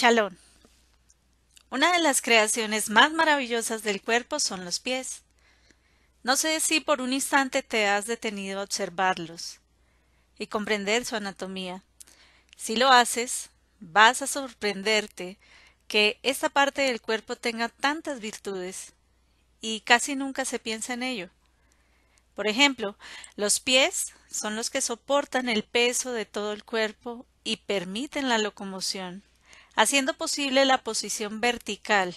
Chalón. Una de las creaciones más maravillosas del cuerpo son los pies. No sé si por un instante te has detenido a observarlos y comprender su anatomía. Si lo haces, vas a sorprenderte que esta parte del cuerpo tenga tantas virtudes y casi nunca se piensa en ello. Por ejemplo, los pies son los que soportan el peso de todo el cuerpo y permiten la locomoción haciendo posible la posición vertical.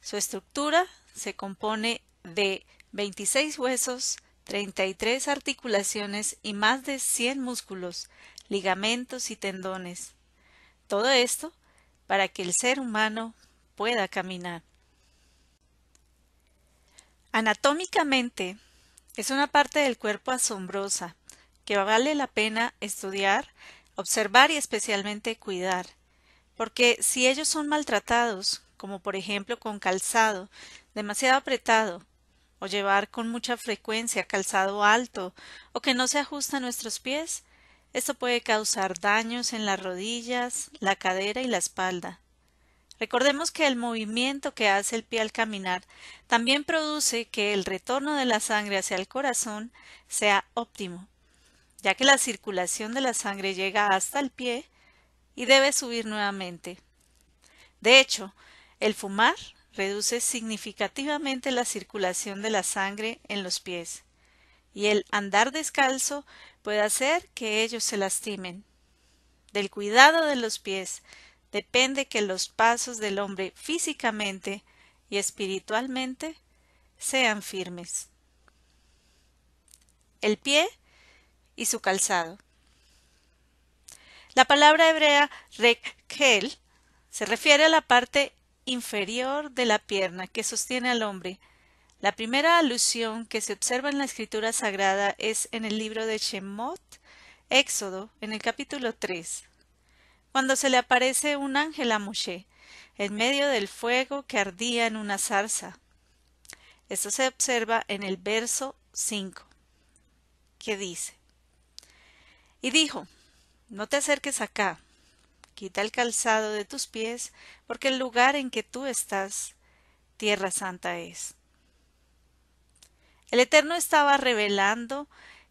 Su estructura se compone de 26 huesos, 33 articulaciones y más de 100 músculos, ligamentos y tendones. Todo esto para que el ser humano pueda caminar. Anatómicamente, es una parte del cuerpo asombrosa que vale la pena estudiar, observar y especialmente cuidar porque si ellos son maltratados, como por ejemplo con calzado demasiado apretado, o llevar con mucha frecuencia calzado alto, o que no se ajusta a nuestros pies, esto puede causar daños en las rodillas, la cadera y la espalda. Recordemos que el movimiento que hace el pie al caminar también produce que el retorno de la sangre hacia el corazón sea óptimo, ya que la circulación de la sangre llega hasta el pie y debe subir nuevamente. De hecho, el fumar reduce significativamente la circulación de la sangre en los pies, y el andar descalzo puede hacer que ellos se lastimen. Del cuidado de los pies depende que los pasos del hombre físicamente y espiritualmente sean firmes. El pie y su calzado. La palabra hebrea rekkel se refiere a la parte inferior de la pierna que sostiene al hombre. La primera alusión que se observa en la escritura sagrada es en el libro de Shemot, Éxodo, en el capítulo 3, cuando se le aparece un ángel a Moshe, en medio del fuego que ardía en una zarza. Esto se observa en el verso 5, que dice, y dijo, no te acerques acá. Quita el calzado de tus pies, porque el lugar en que tú estás, tierra santa es. El Eterno estaba revelando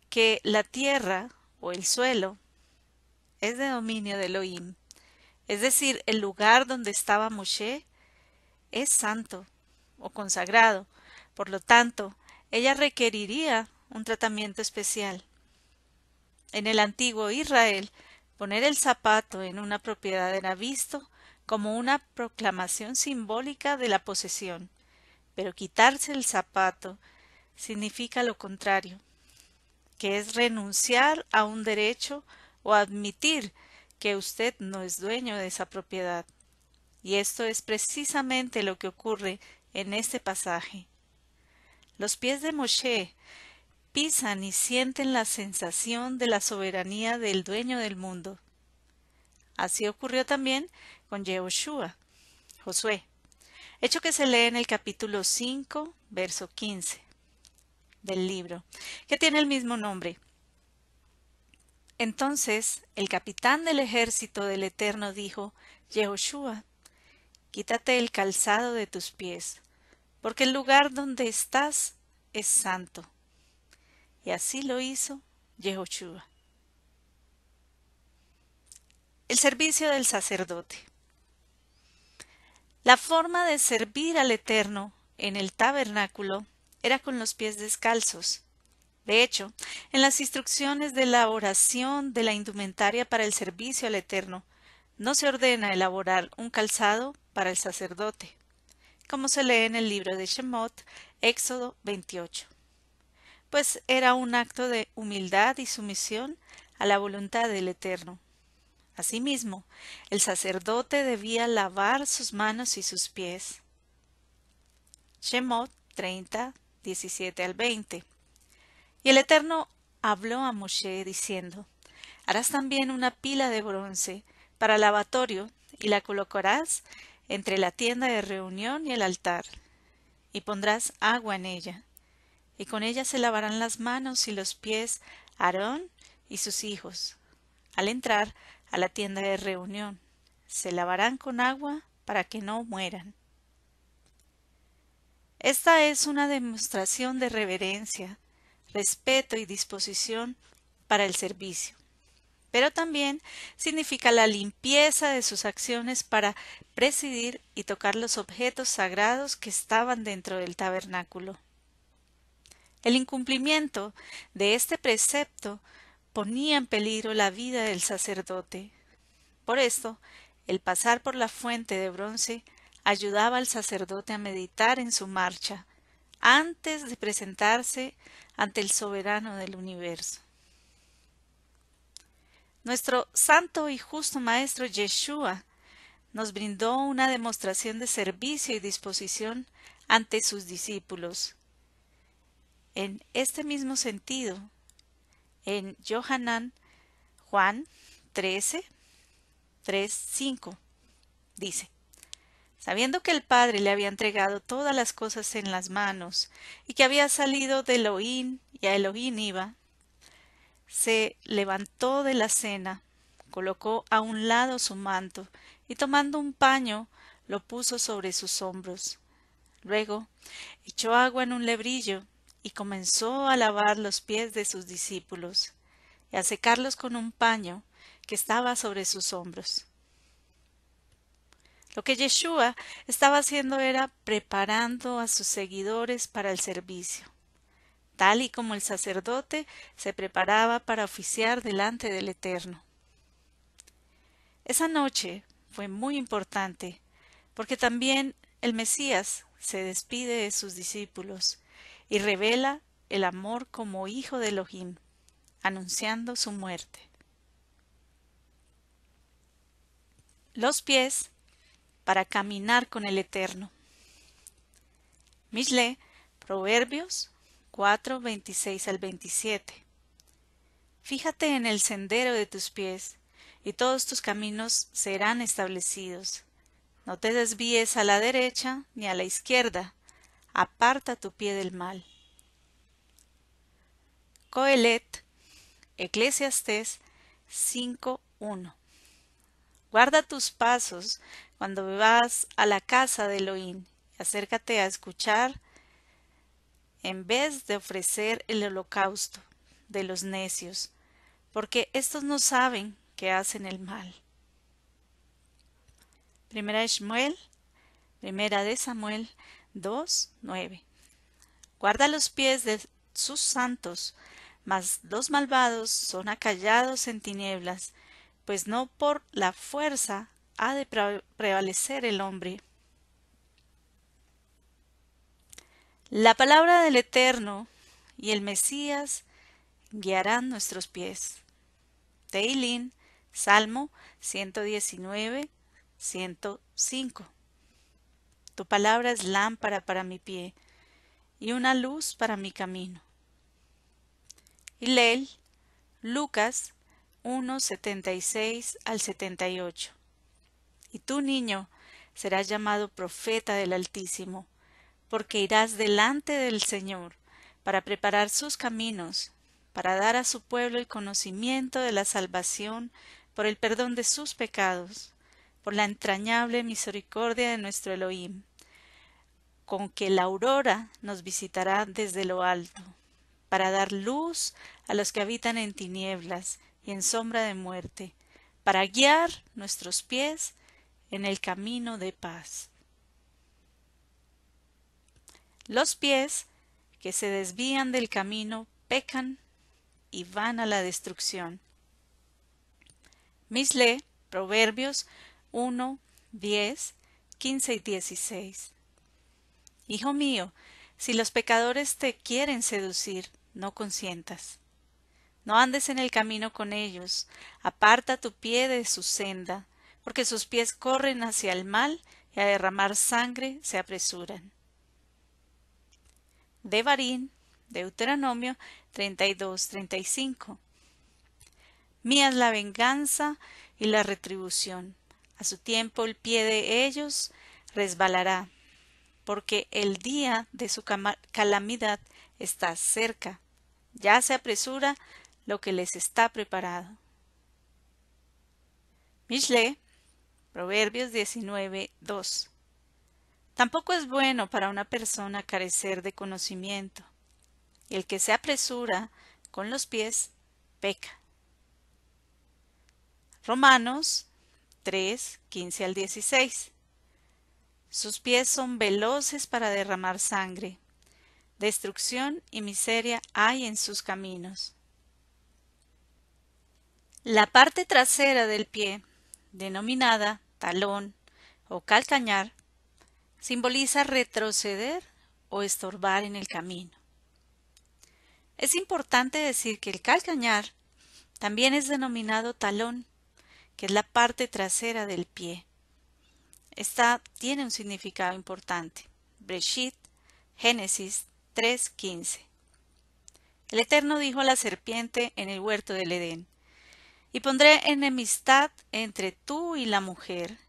que la tierra o el suelo es de dominio de Elohim, es decir, el lugar donde estaba Moshe es santo o consagrado, por lo tanto, ella requeriría un tratamiento especial. En el antiguo Israel, Poner el zapato en una propiedad era visto como una proclamación simbólica de la posesión, pero quitarse el zapato significa lo contrario, que es renunciar a un derecho o admitir que usted no es dueño de esa propiedad. Y esto es precisamente lo que ocurre en este pasaje. Los pies de Moshe pisan y sienten la sensación de la soberanía del dueño del mundo. Así ocurrió también con Yehoshua, Josué, hecho que se lee en el capítulo 5, verso 15 del libro, que tiene el mismo nombre. Entonces el capitán del ejército del Eterno dijo, Yehoshua, quítate el calzado de tus pies, porque el lugar donde estás es santo. Y así lo hizo Yehoshua. El servicio del sacerdote. La forma de servir al Eterno en el tabernáculo era con los pies descalzos. De hecho, en las instrucciones de la oración de la indumentaria para el servicio al Eterno, no se ordena elaborar un calzado para el sacerdote, como se lee en el libro de Shemot, Éxodo 28 pues era un acto de humildad y sumisión a la voluntad del Eterno. Asimismo, el sacerdote debía lavar sus manos y sus pies. Shemot 30, 17 al 20. Y el Eterno habló a Moshe diciendo, Harás también una pila de bronce para lavatorio y la colocarás entre la tienda de reunión y el altar, y pondrás agua en ella y con ella se lavarán las manos y los pies Aarón y sus hijos, al entrar a la tienda de reunión, se lavarán con agua para que no mueran. Esta es una demostración de reverencia, respeto y disposición para el servicio pero también significa la limpieza de sus acciones para presidir y tocar los objetos sagrados que estaban dentro del tabernáculo. El incumplimiento de este precepto ponía en peligro la vida del sacerdote. Por esto, el pasar por la fuente de bronce ayudaba al sacerdote a meditar en su marcha antes de presentarse ante el soberano del universo. Nuestro santo y justo Maestro Yeshua nos brindó una demostración de servicio y disposición ante sus discípulos. En este mismo sentido, en Johanan Juan 13, 3, 5, dice, Sabiendo que el Padre le había entregado todas las cosas en las manos, y que había salido de Elohim y a Elohim iba, se levantó de la cena, colocó a un lado su manto y tomando un paño lo puso sobre sus hombros. Luego echó agua en un lebrillo y comenzó a lavar los pies de sus discípulos y a secarlos con un paño que estaba sobre sus hombros. Lo que Yeshua estaba haciendo era preparando a sus seguidores para el servicio tal y como el sacerdote se preparaba para oficiar delante del Eterno. Esa noche fue muy importante, porque también el Mesías se despide de sus discípulos y revela el amor como hijo de Elohim, anunciando su muerte. Los pies para caminar con el Eterno. Mishle, Proverbios 4, 26 al 27. Fíjate en el sendero de tus pies, y todos tus caminos serán establecidos. No te desvíes a la derecha ni a la izquierda, aparta tu pie del mal. Coelet, Eclesiastes 5.1 Guarda tus pasos cuando vas a la casa de Elohim, acércate a escuchar en vez de ofrecer el holocausto de los necios, porque éstos no saben que hacen el mal. Primera de Samuel, primera de Samuel 2, 9. Guarda los pies de sus santos, mas los malvados son acallados en tinieblas, pues no por la fuerza ha de prevalecer el hombre, La palabra del Eterno y el Mesías guiarán nuestros pies. Teilín, Salmo 119, 105. Tu palabra es lámpara para mi pie y una luz para mi camino. Hilel, Lucas 1, 76 al 78. Y tú, niño, serás llamado profeta del Altísimo porque irás delante del Señor para preparar sus caminos, para dar a su pueblo el conocimiento de la salvación por el perdón de sus pecados, por la entrañable misericordia de nuestro Elohim, con que la aurora nos visitará desde lo alto, para dar luz a los que habitan en tinieblas y en sombra de muerte, para guiar nuestros pies en el camino de paz. Los pies que se desvían del camino pecan y van a la destrucción. Misle, Proverbios 1, 10, 15 y 16. Hijo mío, si los pecadores te quieren seducir, no consientas. No andes en el camino con ellos, aparta tu pie de su senda, porque sus pies corren hacia el mal y a derramar sangre se apresuran. Devarín, Deuteronomio 32-35. Mía la venganza y la retribución. A su tiempo el pie de ellos resbalará, porque el día de su calamidad está cerca. Ya se apresura lo que les está preparado. Mishle, Proverbios 19, 2. Tampoco es bueno para una persona carecer de conocimiento, el que se apresura con los pies peca. Romanos 3, 15 al 16. Sus pies son veloces para derramar sangre. Destrucción y miseria hay en sus caminos. La parte trasera del pie, denominada talón o calcañar, simboliza retroceder o estorbar en el camino. Es importante decir que el calcañar también es denominado talón, que es la parte trasera del pie. Esta tiene un significado importante. Breshit, Génesis 3:15. El Eterno dijo a la serpiente en el huerto del Edén, y pondré enemistad entre tú y la mujer,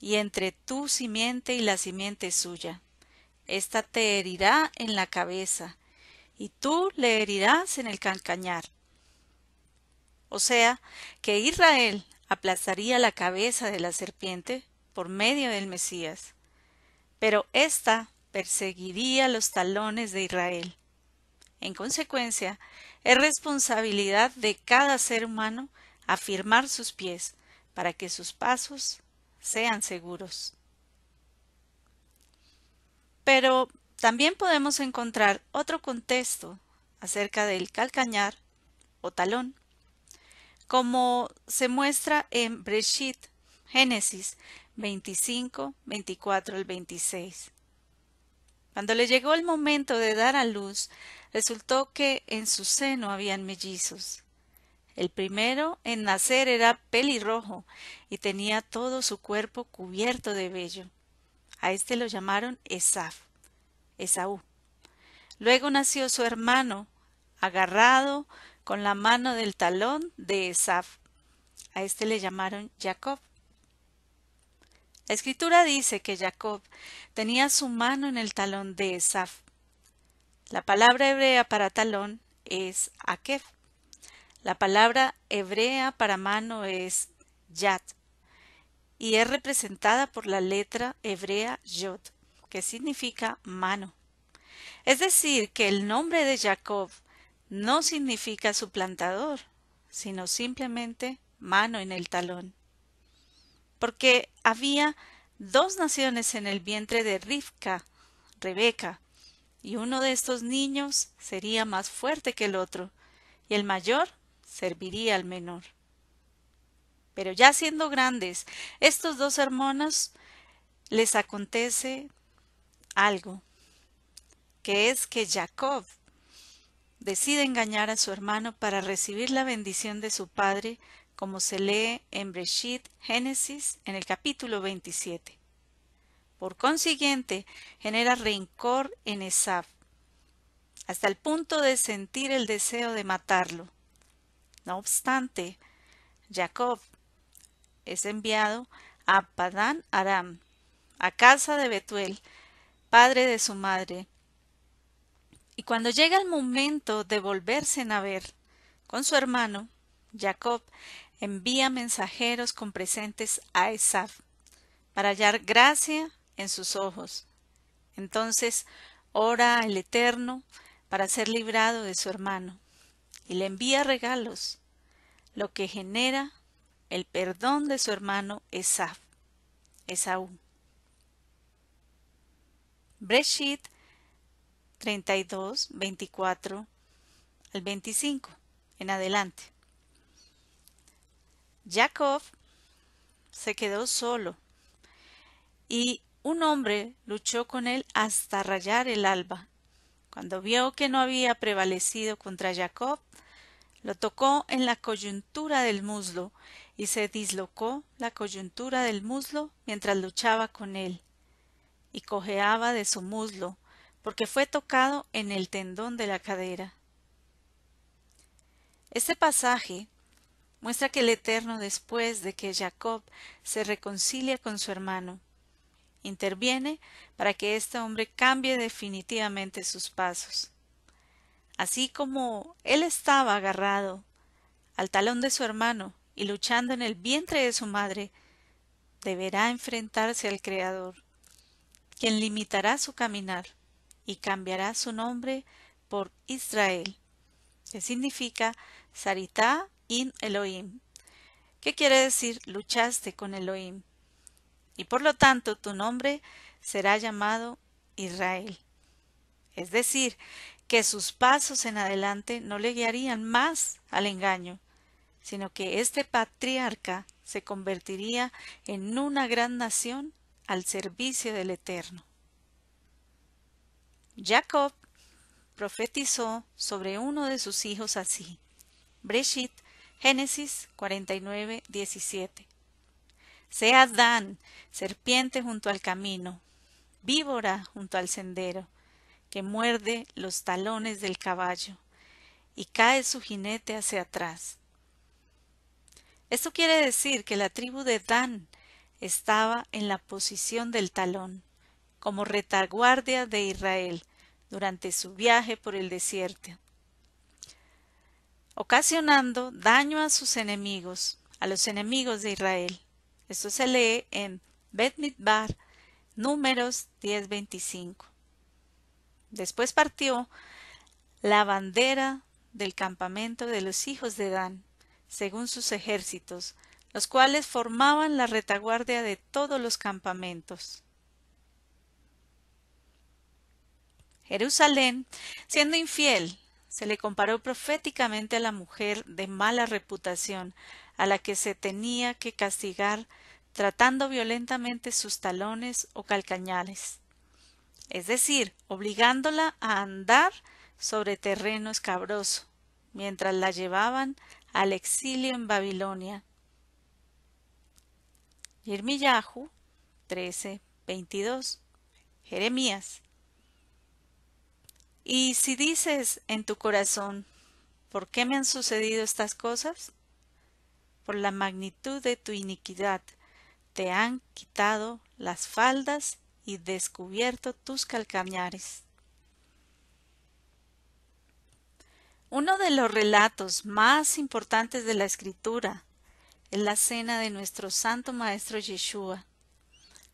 y entre tu simiente y la simiente suya. Esta te herirá en la cabeza, y tú le herirás en el calcañar. O sea, que Israel aplastaría la cabeza de la serpiente por medio del Mesías, pero ésta perseguiría los talones de Israel. En consecuencia, es responsabilidad de cada ser humano afirmar sus pies para que sus pasos sean seguros. Pero también podemos encontrar otro contexto acerca del calcañar o talón, como se muestra en Breshit, Génesis 25, 24 al 26. Cuando le llegó el momento de dar a luz, resultó que en su seno habían mellizos. El primero en nacer era pelirrojo y tenía todo su cuerpo cubierto de vello. A este lo llamaron Esaf, Esaú. Luego nació su hermano, agarrado con la mano del talón de Esaf. A este le llamaron Jacob. La escritura dice que Jacob tenía su mano en el talón de Esaf. La palabra hebrea para talón es Akef. La palabra hebrea para mano es yad y es representada por la letra hebrea yod, que significa mano. Es decir, que el nombre de Jacob no significa suplantador, sino simplemente mano en el talón. Porque había dos naciones en el vientre de Rivka, Rebeca, y uno de estos niños sería más fuerte que el otro, y el mayor serviría al menor. Pero ya siendo grandes, estos dos hermanos les acontece algo, que es que Jacob decide engañar a su hermano para recibir la bendición de su padre, como se lee en Breshit Génesis en el capítulo 27. Por consiguiente, genera rencor en Esaf, hasta el punto de sentir el deseo de matarlo. No obstante, Jacob es enviado a Padán Aram, a casa de Betuel, padre de su madre. Y cuando llega el momento de volverse a ver con su hermano, Jacob envía mensajeros con presentes a Esaf para hallar gracia en sus ojos. Entonces ora al Eterno para ser librado de su hermano y le envía regalos, lo que genera el perdón de su hermano Esaf, Esaú. Breshit 32, 24 al 25 en adelante. Jacob se quedó solo y un hombre luchó con él hasta rayar el alba. Cuando vio que no había prevalecido contra Jacob, lo tocó en la coyuntura del muslo y se dislocó la coyuntura del muslo mientras luchaba con él y cojeaba de su muslo porque fue tocado en el tendón de la cadera. Este pasaje muestra que el Eterno después de que Jacob se reconcilia con su hermano, interviene para que este hombre cambie definitivamente sus pasos. Así como él estaba agarrado al talón de su hermano y luchando en el vientre de su madre, deberá enfrentarse al Creador, quien limitará su caminar y cambiará su nombre por Israel, que significa Saritá in Elohim, que quiere decir luchaste con Elohim, y por lo tanto tu nombre será llamado Israel. Es decir, que sus pasos en adelante no le guiarían más al engaño, sino que este patriarca se convertiría en una gran nación al servicio del Eterno. Jacob profetizó sobre uno de sus hijos así. Breshit, Génesis 49, 17. Sea Dan, serpiente junto al camino, víbora junto al sendero, que muerde los talones del caballo, y cae su jinete hacia atrás. Esto quiere decir que la tribu de Dan estaba en la posición del talón, como retaguardia de Israel durante su viaje por el desierto, ocasionando daño a sus enemigos, a los enemigos de Israel. Esto se lee en Bet Midbar, números 10:25. Después partió la bandera del campamento de los hijos de Dan, según sus ejércitos, los cuales formaban la retaguardia de todos los campamentos. Jerusalén, siendo infiel, se le comparó proféticamente a la mujer de mala reputación, a la que se tenía que castigar tratando violentamente sus talones o calcañales, es decir, obligándola a andar sobre terreno escabroso, mientras la llevaban al exilio en Babilonia. Yirmiyahu 13, 22. Jeremías. Y si dices en tu corazón, ¿por qué me han sucedido estas cosas? Por la magnitud de tu iniquidad, te han quitado las faldas y descubierto tus calcañares. Uno de los relatos más importantes de la escritura es la cena de nuestro santo maestro Yeshua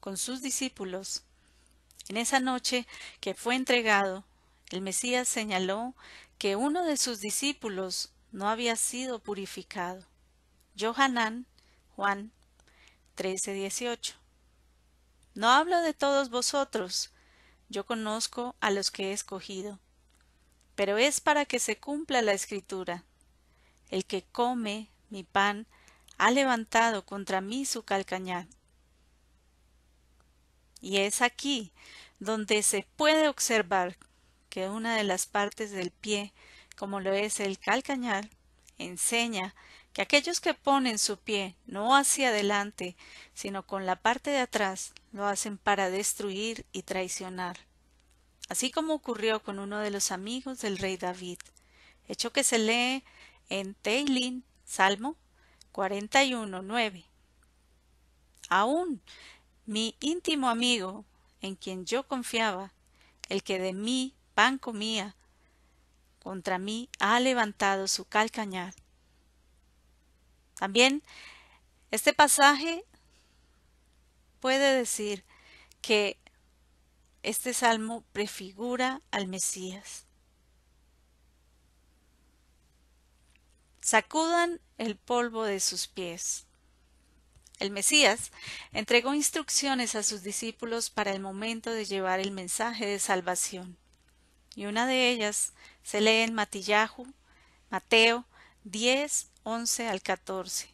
con sus discípulos. En esa noche que fue entregado, el Mesías señaló que uno de sus discípulos no había sido purificado. Johanán, Juan 13:18. No hablo de todos vosotros, yo conozco a los que he escogido, pero es para que se cumpla la escritura. El que come mi pan ha levantado contra mí su calcañar. Y es aquí donde se puede observar que una de las partes del pie, como lo es el calcañar, enseña que aquellos que ponen su pie no hacia adelante, sino con la parte de atrás, lo hacen para destruir y traicionar. Así como ocurrió con uno de los amigos del rey David, hecho que se lee en Teilín, Salmo 41.9. Aún mi íntimo amigo, en quien yo confiaba, el que de mí pan comía, contra mí ha levantado su calcañar también este pasaje puede decir que este salmo prefigura al Mesías. Sacudan el polvo de sus pies. El Mesías entregó instrucciones a sus discípulos para el momento de llevar el mensaje de salvación. Y una de ellas se lee en Matillahu, Mateo 10, 11 al 14.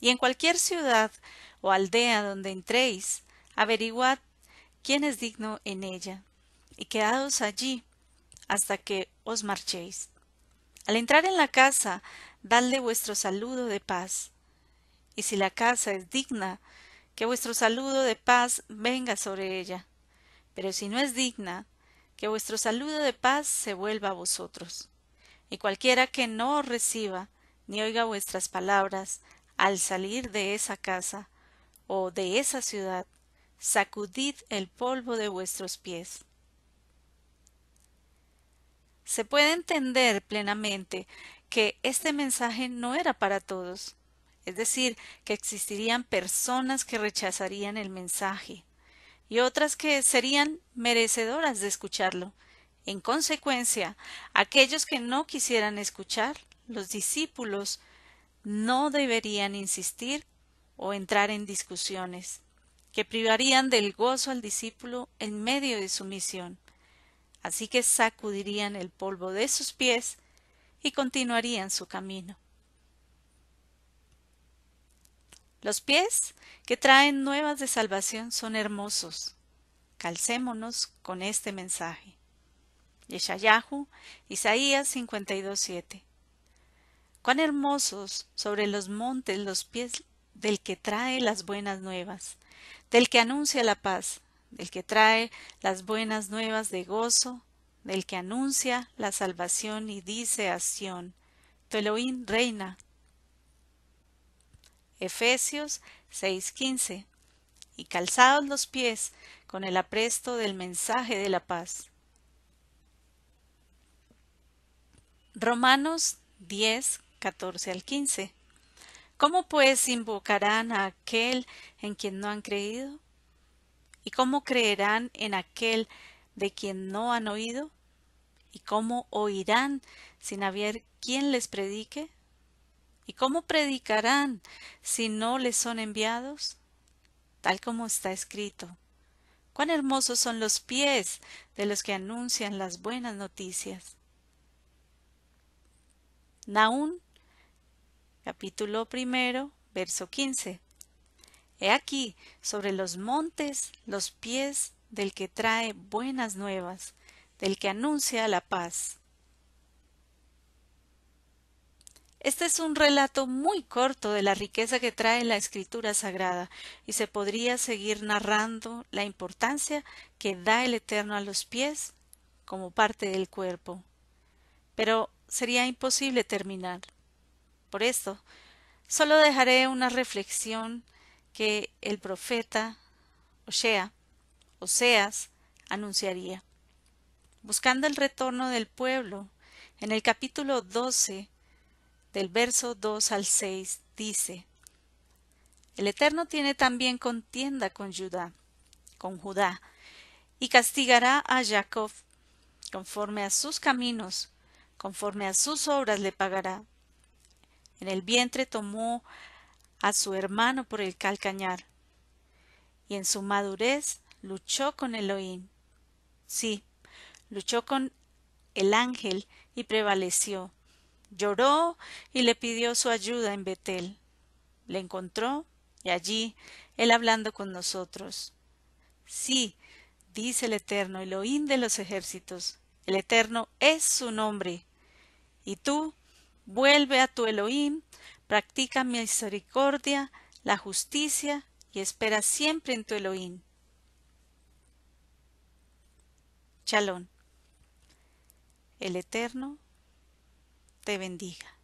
Y en cualquier ciudad o aldea donde entréis, averiguad quién es digno en ella, y quedaos allí hasta que os marchéis. Al entrar en la casa, dadle vuestro saludo de paz. Y si la casa es digna, que vuestro saludo de paz venga sobre ella. Pero si no es digna, que vuestro saludo de paz se vuelva a vosotros y cualquiera que no os reciba ni oiga vuestras palabras al salir de esa casa o de esa ciudad, sacudid el polvo de vuestros pies. Se puede entender plenamente que este mensaje no era para todos, es decir, que existirían personas que rechazarían el mensaje y otras que serían merecedoras de escucharlo. En consecuencia, aquellos que no quisieran escuchar, los discípulos no deberían insistir o entrar en discusiones que privarían del gozo al discípulo en medio de su misión. Así que sacudirían el polvo de sus pies y continuarían su camino. Los pies que traen nuevas de salvación son hermosos. Calcémonos con este mensaje. Yeshayahu, Isaías 52.7. Cuán hermosos sobre los montes los pies del que trae las buenas nuevas, del que anuncia la paz, del que trae las buenas nuevas de gozo, del que anuncia la salvación y dice a Sión, tu reina, Efesios 6:15 y calzados los pies con el apresto del mensaje de la paz. Romanos 10, 14 al 15. ¿Cómo pues invocarán a aquel en quien no han creído? ¿Y cómo creerán en aquel de quien no han oído? ¿Y cómo oirán sin haber quien les predique? ¿Y cómo predicarán si no les son enviados? Tal como está escrito. Cuán hermosos son los pies de los que anuncian las buenas noticias. Naún, capítulo primero, verso quince. He aquí sobre los montes los pies del que trae buenas nuevas, del que anuncia la paz. Este es un relato muy corto de la riqueza que trae la escritura sagrada, y se podría seguir narrando la importancia que da el Eterno a los pies como parte del cuerpo. Pero sería imposible terminar. Por esto, solo dejaré una reflexión que el profeta Osea, Oseas, anunciaría. Buscando el retorno del pueblo, en el capítulo 12 del verso 2 al 6 dice, El Eterno tiene también contienda con Judá, con Judá, y castigará a Jacob conforme a sus caminos, conforme a sus obras le pagará. En el vientre tomó a su hermano por el calcañar, y en su madurez luchó con Elohim. Sí, luchó con el ángel y prevaleció Lloró y le pidió su ayuda en Betel. Le encontró y allí él hablando con nosotros. Sí, dice el Eterno, Elohim de los ejércitos, el Eterno es su nombre. Y tú, vuelve a tu Elohim, practica misericordia, la justicia y espera siempre en tu Elohim. Chalón. El Eterno te bendiga.